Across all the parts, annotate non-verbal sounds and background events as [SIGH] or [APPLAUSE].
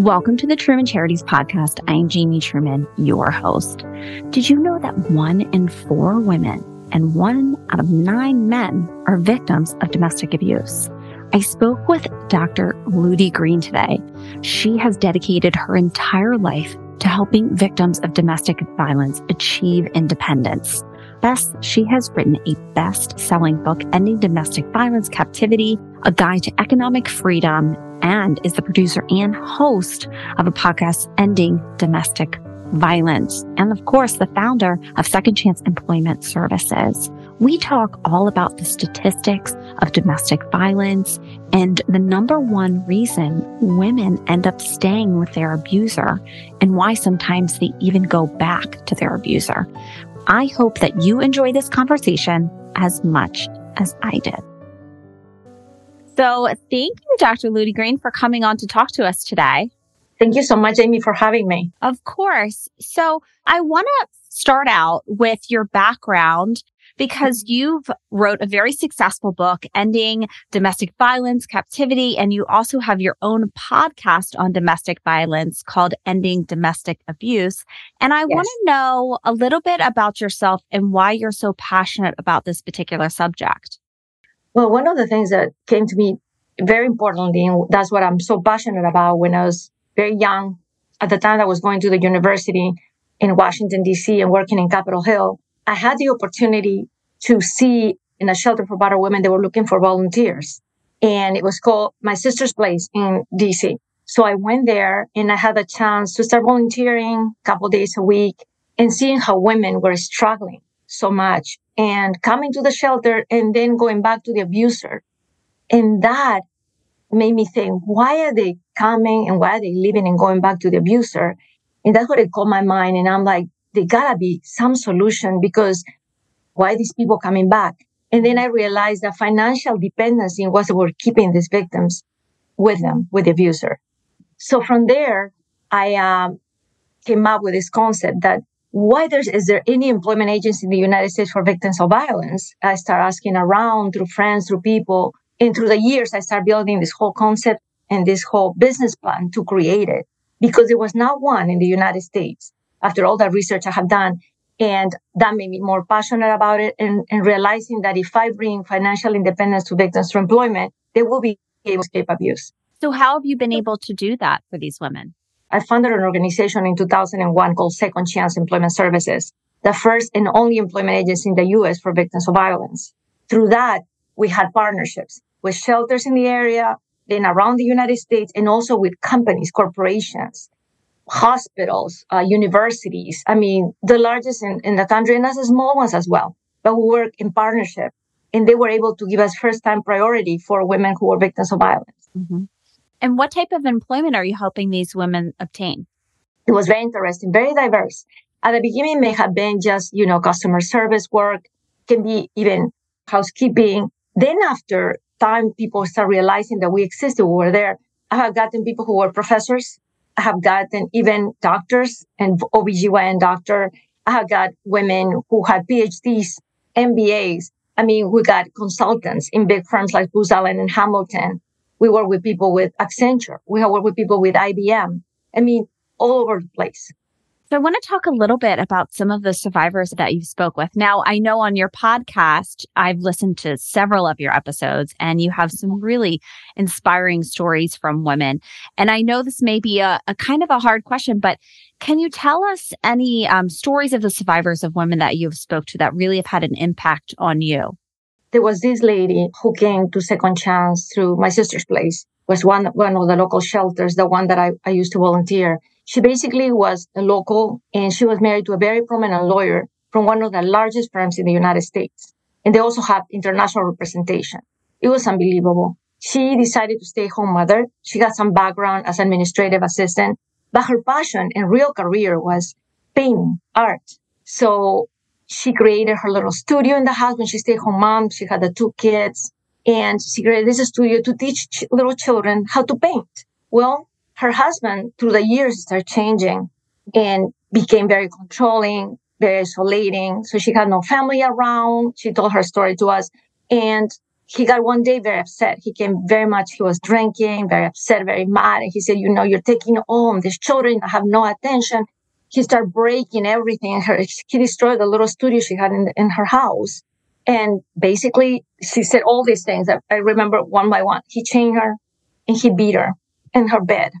Welcome to the Truman Charities Podcast. I'm Jamie Truman, your host. Did you know that one in four women and one out of nine men are victims of domestic abuse? I spoke with Dr. Ludy Green today. She has dedicated her entire life to helping victims of domestic violence achieve independence. Best, she has written a best selling book, Ending Domestic Violence Captivity, a guide to economic freedom, and is the producer and host of a podcast, Ending Domestic Violence. And of course, the founder of Second Chance Employment Services. We talk all about the statistics of domestic violence and the number one reason women end up staying with their abuser and why sometimes they even go back to their abuser. I hope that you enjoy this conversation as much as I did. So thank you, Dr. Ludy Green, for coming on to talk to us today. Thank you so much, Amy, for having me. Of course. So I want to start out with your background because mm-hmm. you've wrote a very successful book, Ending Domestic Violence Captivity, and you also have your own podcast on domestic violence called Ending Domestic Abuse. And I yes. want to know a little bit about yourself and why you're so passionate about this particular subject. Well, one of the things that came to me very importantly, and that's what I'm so passionate about when I was very young, at the time I was going to the university in Washington, D.C. and working in Capitol Hill, I had the opportunity to see in a shelter for battered women, they were looking for volunteers. And it was called My Sister's Place in DC. So I went there and I had a chance to start volunteering a couple days a week and seeing how women were struggling so much and coming to the shelter and then going back to the abuser. And that made me think, why are they coming and why are they leaving and going back to the abuser? And that's what it caught my mind. And I'm like, there gotta be some solution because why these people coming back? And then I realized that financial dependency was what keeping these victims with them, with the abuser. So from there, I um, came up with this concept that why there's, is there any employment agency in the United States for victims of violence? I start asking around through friends, through people. And through the years, I start building this whole concept and this whole business plan to create it because there was not one in the United States after all that research I have done. And that made me more passionate about it and, and realizing that if I bring financial independence to victims through employment, they will be able to escape abuse. So how have you been able to do that for these women? I founded an organization in 2001 called Second Chance Employment Services, the first and only employment agency in the U.S. for victims of violence. Through that, we had partnerships with shelters in the area, then around the United States, and also with companies, corporations, hospitals, uh, universities. I mean, the largest in, in the country and as small ones as well. But we work in partnership and they were able to give us first time priority for women who were victims of violence. Mm-hmm. And what type of employment are you helping these women obtain? It was very interesting, very diverse. At the beginning, may have been just, you know, customer service work, can be even housekeeping. Then after time, people start realizing that we existed, we were there. I have gotten people who were professors. I have gotten even doctors and OBGYN doctor. I have got women who had PhDs, MBAs. I mean, we got consultants in big firms like Booz Allen and Hamilton. We work with people with Accenture. We worked with people with IBM. I mean, all over the place. So I want to talk a little bit about some of the survivors that you spoke with. Now, I know on your podcast, I've listened to several of your episodes and you have some really inspiring stories from women. And I know this may be a, a kind of a hard question, but can you tell us any um, stories of the survivors of women that you've spoke to that really have had an impact on you? There was this lady who came to Second Chance through my sister's place, was one, one of the local shelters, the one that I, I used to volunteer she basically was a local and she was married to a very prominent lawyer from one of the largest firms in the United States. And they also have international representation. It was unbelievable. She decided to stay home mother. She got some background as administrative assistant, but her passion and real career was painting, art. So she created her little studio in the house when she stayed home mom. She had the two kids and she created this studio to teach ch- little children how to paint. Well, her husband through the years started changing and became very controlling, very isolating. So she had no family around. She told her story to us and he got one day very upset. He came very much, he was drinking, very upset, very mad. And he said, you know, you're taking home these children that have no attention. He started breaking everything. in Her, he destroyed the little studio she had in, in her house. And basically, she said all these things that I remember one by one. He chained her and he beat her in her bed.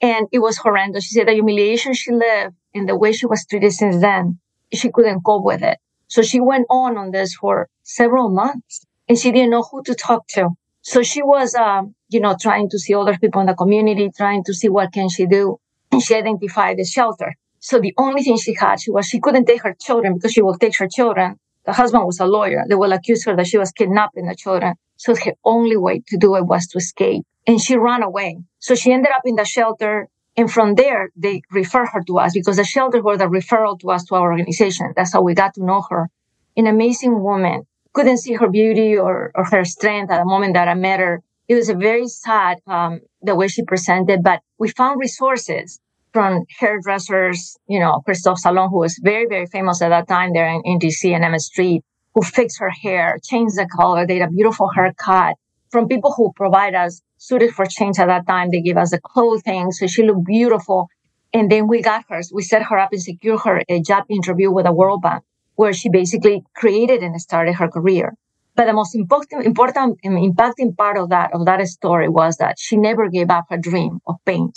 And it was horrendous. She said the humiliation she lived and the way she was treated since then, she couldn't cope with it. So she went on on this for several months and she didn't know who to talk to. So she was, um, you know, trying to see other people in the community, trying to see what can she do. And she identified the shelter. So the only thing she had, she was, she couldn't take her children because she will take her children. The husband was a lawyer. They will accuse her that she was kidnapping the children. So her only way to do it was to escape. And she ran away. So she ended up in the shelter. And from there, they refer her to us because the shelter were the referral to us to our organization. That's how we got to know her. An amazing woman couldn't see her beauty or, or her strength at the moment that I met her. It was a very sad, um, the way she presented, but we found resources from hairdressers, you know, Christophe Salon, who was very, very famous at that time there in, in DC and Emmet Street, who fixed her hair, changed the color, did a beautiful haircut from people who provide us suited for change at that time. They give us the clothing. So she looked beautiful. And then we got her, we set her up and secured her a job interview with the World Bank where she basically created and started her career. But the most important, important impacting part of that, of that story was that she never gave up her dream of paint.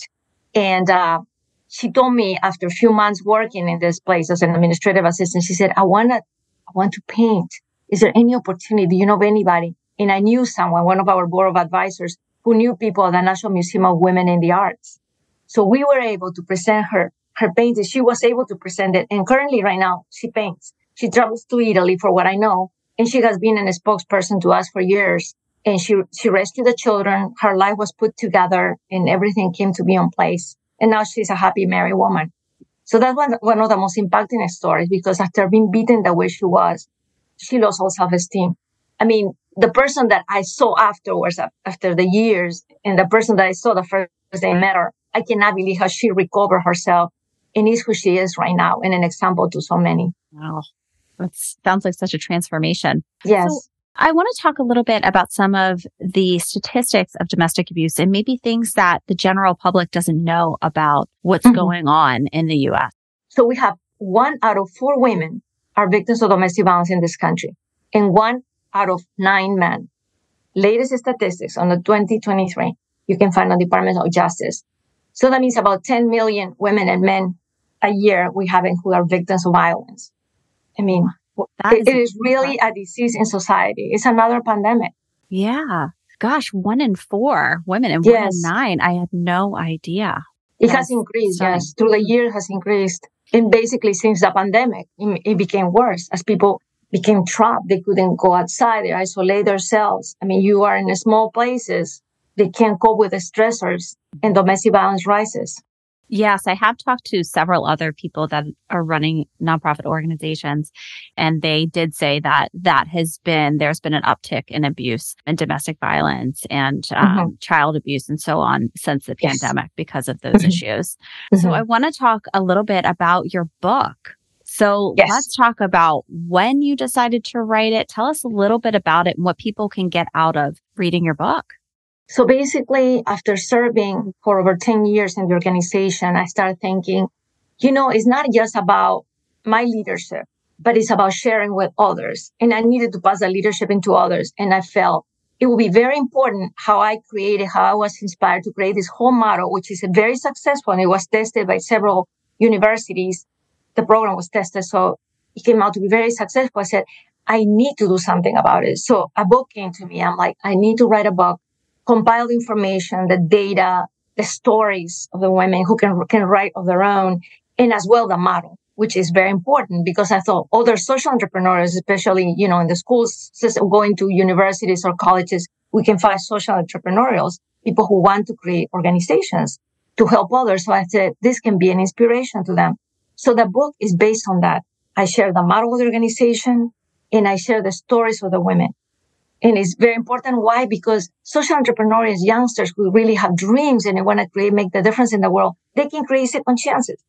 And, uh, she told me after a few months working in this place as an administrative assistant, she said, I want to, I want to paint. Is there any opportunity? Do you know of anybody? And I knew someone, one of our board of advisors who knew people at the National Museum of Women in the Arts. So we were able to present her, her paintings. She was able to present it. And currently right now she paints. She travels to Italy for what I know, and she has been a spokesperson to us for years. And she, she rescued the children. Her life was put together and everything came to be on place. And now she's a happy married woman. So that's one, one of the most impacting stories because after being beaten the way she was, she lost all self-esteem. I mean, the person that I saw afterwards, after the years, and the person that I saw the first day I met her, I cannot believe how she recovered herself and is who she is right now and an example to so many. Wow. That sounds like such a transformation. Yes. So I want to talk a little bit about some of the statistics of domestic abuse and maybe things that the general public doesn't know about what's mm-hmm. going on in the US. So we have one out of four women are victims of domestic violence in this country and one out of nine men. Latest statistics on the 2023 you can find on the Department of Justice. So that means about 10 million women and men a year we have who are victims of violence. I mean, it, it is really a disease in society. It's another pandemic. Yeah. Gosh, one in four women and yes. one in nine. I had no idea. It That's has increased, stunning. yes. Through the year has increased. And basically since the pandemic, it, it became worse as people became trapped. They couldn't go outside. They isolate themselves. I mean, you are in small places. They can't cope with the stressors and domestic violence rises. Yes, I have talked to several other people that are running nonprofit organizations, and they did say that that has been, there's been an uptick in abuse and domestic violence and um, mm-hmm. child abuse and so on since the yes. pandemic because of those mm-hmm. issues. Mm-hmm. So I want to talk a little bit about your book. So yes. let's talk about when you decided to write it. Tell us a little bit about it and what people can get out of reading your book. So basically, after serving for over 10 years in the organization, I started thinking, you know, it's not just about my leadership, but it's about sharing with others. And I needed to pass the leadership into others. And I felt it would be very important how I created, how I was inspired to create this whole model, which is very successful. And it was tested by several universities. The program was tested. So it came out to be very successful. I said, I need to do something about it. So a book came to me. I'm like, I need to write a book compile information, the data, the stories of the women who can, can write of their own, and as well the model, which is very important because I thought other social entrepreneurs, especially, you know, in the schools system, going to universities or colleges, we can find social entrepreneurials, people who want to create organizations to help others. So I said, this can be an inspiration to them. So the book is based on that. I share the model of the organization and I share the stories of the women. And it's very important. Why? Because social entrepreneurs, youngsters who really have dreams and they want to create, make the difference in the world, they can create second chances,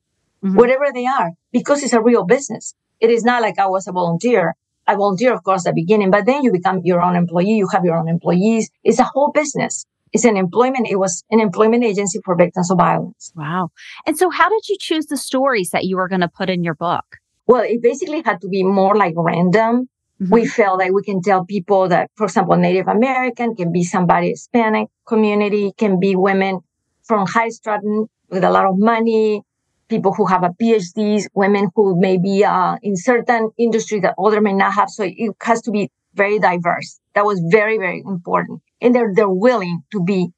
mm-hmm. whatever they are, because it's a real business. It is not like I was a volunteer. I volunteer, of course, at the beginning, but then you become your own employee. You have your own employees. It's a whole business. It's an employment. It was an employment agency for victims of violence. Wow. And so how did you choose the stories that you were going to put in your book? Well, it basically had to be more like random. Mm-hmm. We feel like we can tell people that, for example, Native American can be somebody Hispanic community, can be women from high stratum with a lot of money, people who have a PhDs, women who may be uh, in certain industries that other may not have. So it has to be very diverse. That was very, very important. And they're, they're willing to be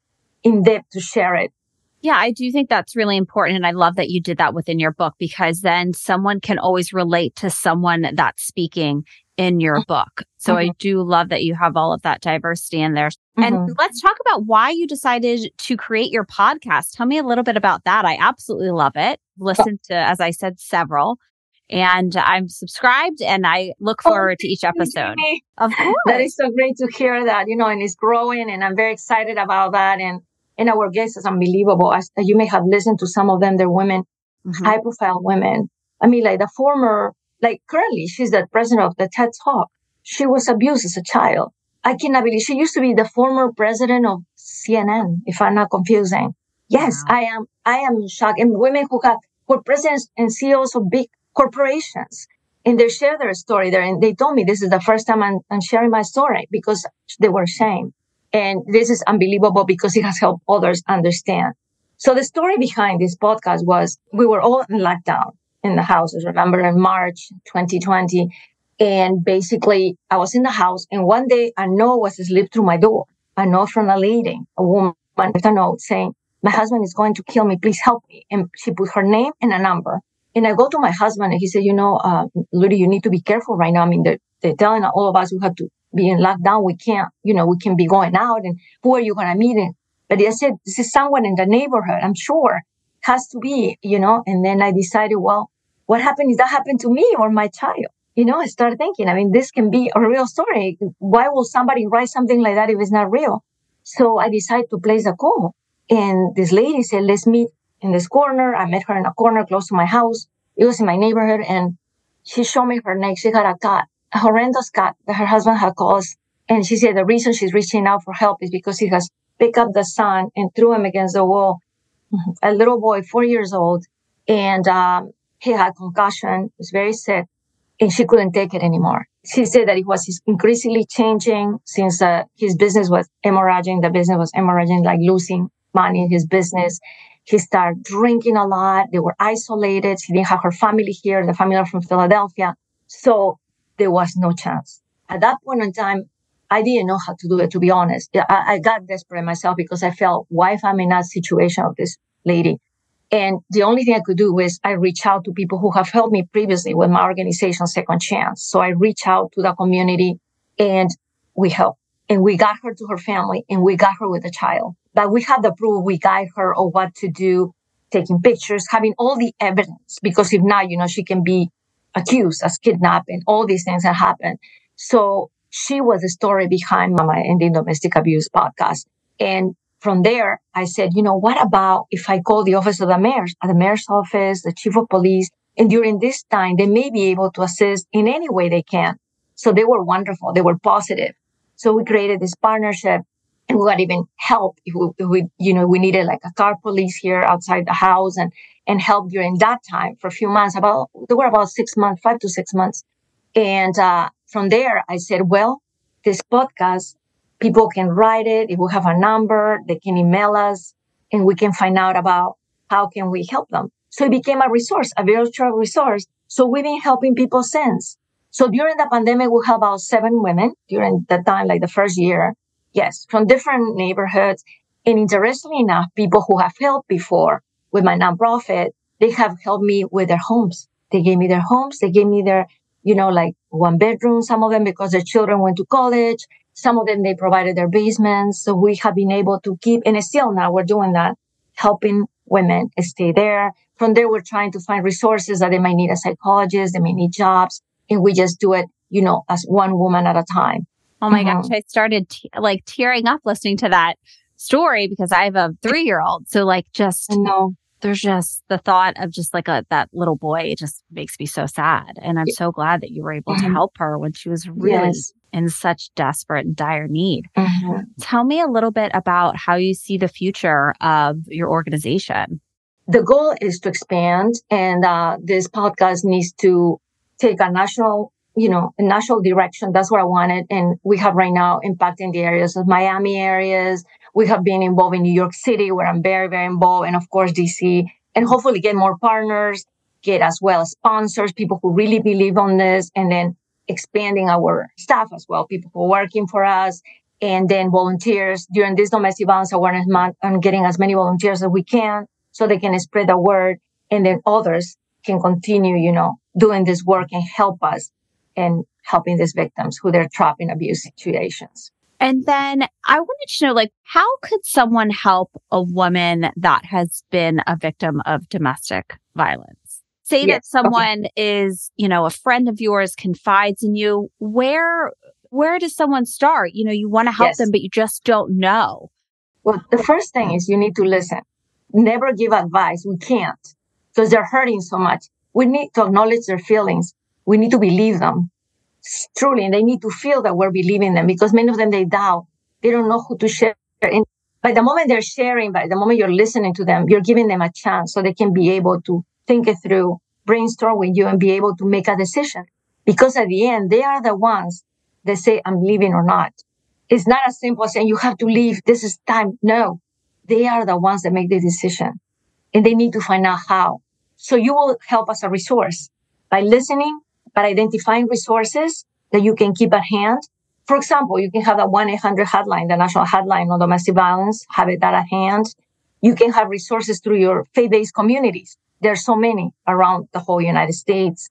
in depth to share it. Yeah, I do think that's really important. And I love that you did that within your book because then someone can always relate to someone that's speaking in your mm-hmm. book. So mm-hmm. I do love that you have all of that diversity in there. Mm-hmm. And let's talk about why you decided to create your podcast. Tell me a little bit about that. I absolutely love it. Listen to, as I said, several. And I'm subscribed and I look oh, forward oh, to each episode. Of course. That is so great to hear that, you know, and it's growing and I'm very excited about that. And, and our guests is unbelievable. As you may have listened to some of them, they're women, mm-hmm. high profile women. I mean, like the former like currently, she's the president of the TED Talk. She was abused as a child. I cannot believe she used to be the former president of CNN, if I'm not confusing. Yes, wow. I am. I am in shock. And women who have were presidents and CEOs of big corporations, and they share their story there. And they told me this is the first time I'm, I'm sharing my story because they were ashamed. And this is unbelievable because it has helped others understand. So the story behind this podcast was we were all in lockdown in the houses. Remember in March 2020. And basically I was in the house and one day a note was slipped through my door. A note from a lady, a woman with a note saying, my husband is going to kill me. Please help me. And she put her name and a number. And I go to my husband and he said, you know, uh, Ludy, you need to be careful right now. I mean, they're, they're telling all of us we have to be in lockdown. We can't, you know, we can be going out and who are you going to meet? But I said, this is someone in the neighborhood. I'm sure has to be, you know, and then I decided, well, what happened is that happened to me or my child. You know, I started thinking, I mean, this can be a real story. Why will somebody write something like that if it's not real? So I decided to place a call. And this lady said, let's meet in this corner. I met her in a corner close to my house. It was in my neighborhood. And she showed me her neck. She had a cut, a horrendous cut that her husband had caused. And she said the reason she's reaching out for help is because he has picked up the son and threw him against the wall [LAUGHS] a little boy, four years old, and um, he had concussion, was very sick, and she couldn't take it anymore. She said that it was increasingly changing since uh, his business was hemorrhaging. The business was hemorrhaging, like losing money in his business. He started drinking a lot. They were isolated. She didn't have her family here. The family are from Philadelphia. So there was no chance. At that point in time, I didn't know how to do it, to be honest. I, I got desperate myself because I felt, why if I'm in that situation of this lady? And the only thing I could do was I reach out to people who have helped me previously with my organization, Second Chance. So I reach out to the community and we help. And we got her to her family and we got her with a child. But we had the proof. We guide her on what to do, taking pictures, having all the evidence. Because if not, you know, she can be accused as kidnapping, all these things that happen. So she was the story behind Mama Ending Domestic Abuse podcast. And from there, I said, you know, what about if I call the office of the mayor, the mayor's office, the chief of police, and during this time, they may be able to assist in any way they can. So they were wonderful. They were positive. So we created this partnership and we got even help if we, if we, you know, we needed like a car police here outside the house and, and help during that time for a few months, about, they were about six months, five to six months. And, uh, from there, I said, well, this podcast, people can write it. If we have a number, they can email us and we can find out about how can we help them. So it became a resource, a virtual resource. So we've been helping people since. So during the pandemic, we helped about seven women during the time, like the first year. Yes, from different neighborhoods. And interestingly enough, people who have helped before with my nonprofit, they have helped me with their homes. They gave me their homes. They gave me their you know, like one bedroom, some of them because their children went to college. Some of them, they provided their basements. So we have been able to keep, and still now we're doing that, helping women stay there. From there, we're trying to find resources that they might need a psychologist, they may need jobs, and we just do it, you know, as one woman at a time. Oh my mm-hmm. gosh. I started t- like tearing up listening to that story because I have a three year old. So like just, no, there's just the thought of just like a, that little boy, it just makes me so sad. And I'm so glad that you were able mm-hmm. to help her when she was really yes. in such desperate and dire need. Mm-hmm. Tell me a little bit about how you see the future of your organization. The goal is to expand, and uh, this podcast needs to take a national, you know, a national direction. That's what I wanted. And we have right now impacting the areas of Miami areas, we have been involved in New York City, where I'm very, very involved, and of course, DC, and hopefully get more partners, get as well sponsors, people who really believe on this, and then expanding our staff as well, people who are working for us, and then volunteers during this domestic violence awareness month and getting as many volunteers as we can so they can spread the word and then others can continue, you know, doing this work and help us and helping these victims who they're trapped in abuse situations. And then I wanted to know, like, how could someone help a woman that has been a victim of domestic violence? Say yes. that someone okay. is, you know, a friend of yours confides in you. Where, where does someone start? You know, you want to help yes. them, but you just don't know. Well, the first thing is you need to listen. Never give advice. We can't because they're hurting so much. We need to acknowledge their feelings. We need to believe them truly, and they need to feel that we're believing them because many of them they doubt. They don't know who to share. And by the moment they're sharing, by the moment you're listening to them, you're giving them a chance so they can be able to think it through, brainstorm with you, and be able to make a decision. Because at the end, they are the ones that say, I'm leaving or not. It's not as simple as saying you have to leave. This is time. No, they are the ones that make the decision and they need to find out how. So you will help as a resource by listening, but identifying resources that you can keep at hand. For example, you can have a 1-800 hotline, the national hotline on domestic violence, have it at hand. You can have resources through your faith-based communities. There are so many around the whole United States.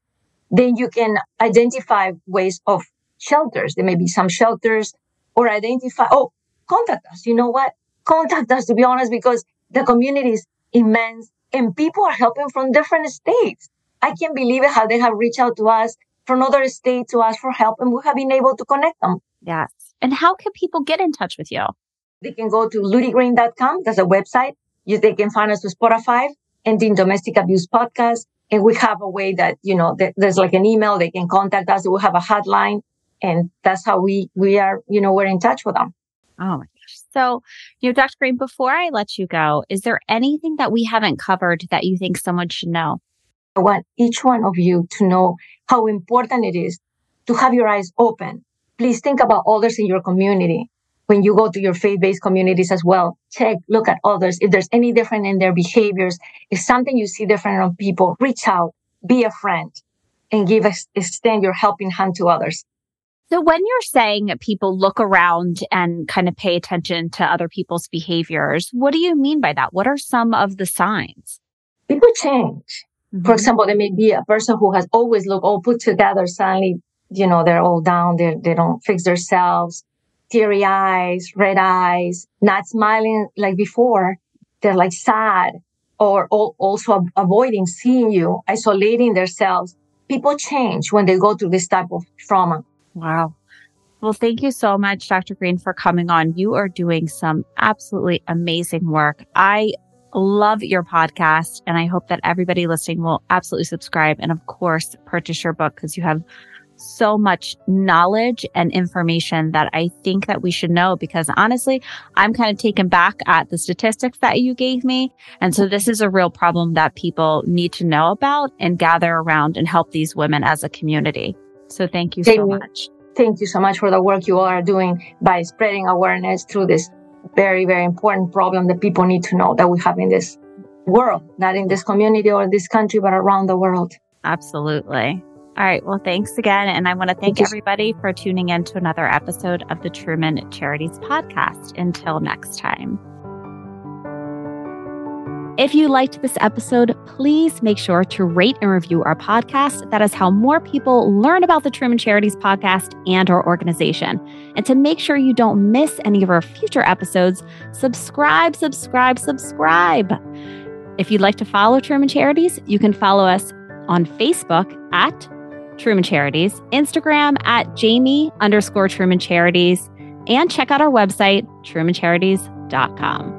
Then you can identify ways of shelters. There may be some shelters or identify, oh, contact us. You know what? Contact us to be honest, because the community is immense and people are helping from different states. I can't believe it how they have reached out to us from other states to ask for help and we have been able to connect them. Yes. And how can people get in touch with you? They can go to ludygreen.com. That's a website. You, they can find us to Spotify and the Domestic Abuse Podcast. And we have a way that, you know, there's like an email. They can contact us. We have a hotline and that's how we, we are, you know, we're in touch with them. Oh my gosh. So, you know, Dr. Green, before I let you go, is there anything that we haven't covered that you think someone should know? I want each one of you to know how important it is to have your eyes open. Please think about others in your community. When you go to your faith-based communities as well, check, look at others. If there's any different in their behaviors, if something you see different on people, reach out, be a friend, and give us, extend your helping hand to others. So when you're saying that people look around and kind of pay attention to other people's behaviors, what do you mean by that? What are some of the signs? People change. Mm-hmm. For example, there may be a person who has always looked all put together. Suddenly, you know, they're all down. They they don't fix themselves. Teary eyes, red eyes, not smiling like before. They're like sad or also avoiding seeing you, isolating themselves. People change when they go through this type of trauma. Wow. Well, thank you so much, Dr. Green, for coming on. You are doing some absolutely amazing work. I love your podcast. And I hope that everybody listening will absolutely subscribe and, of course, purchase your book because you have so much knowledge and information that I think that we should know because honestly, I'm kind of taken back at the statistics that you gave me. And so this is a real problem that people need to know about and gather around and help these women as a community. So thank you so much. Thank you so much for the work you all are doing by spreading awareness through this very, very important problem that people need to know that we have in this world, not in this community or this country, but around the world. Absolutely. All right. Well, thanks again. And I want to thank, thank everybody for tuning in to another episode of the Truman Charities podcast. Until next time. If you liked this episode, please make sure to rate and review our podcast. That is how more people learn about the Truman Charities podcast and our organization. And to make sure you don't miss any of our future episodes, subscribe, subscribe, subscribe. If you'd like to follow Truman Charities, you can follow us on Facebook at Truman Charities, Instagram at Jamie underscore Truman Charities, and check out our website, trumancharities.com.